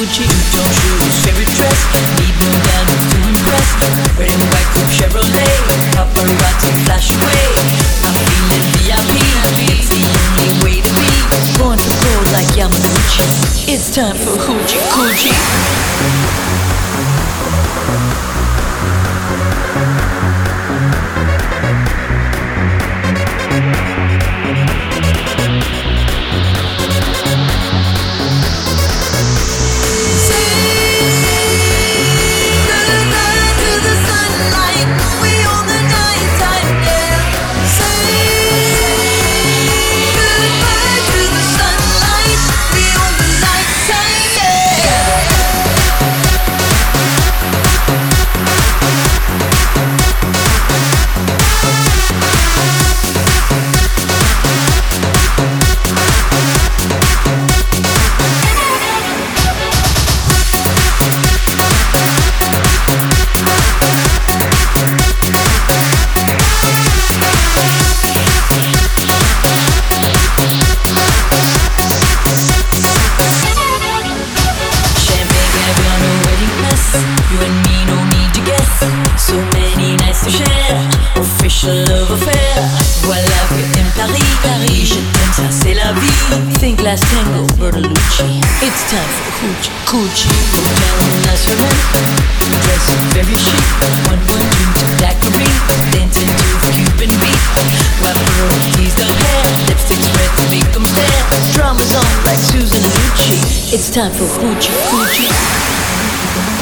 Hoochie dress. You and me no need to guess. So many nights to share. Official love affair. Voilà we're in Paris, Paris. Je t'aime, ça c'est la vie. Think last tango, Bertolucci. It's time for Hoochie Coochie. Hotel Nacional. Dress very chic. One one drink to daiquiri. Dancing to Cuban beat. While girl tease the hair. Lipstick spread to make 'em stare. Drama's on like Susan Lucci. It's time for Hoochie Coochie. Sunlight, the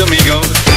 amigos.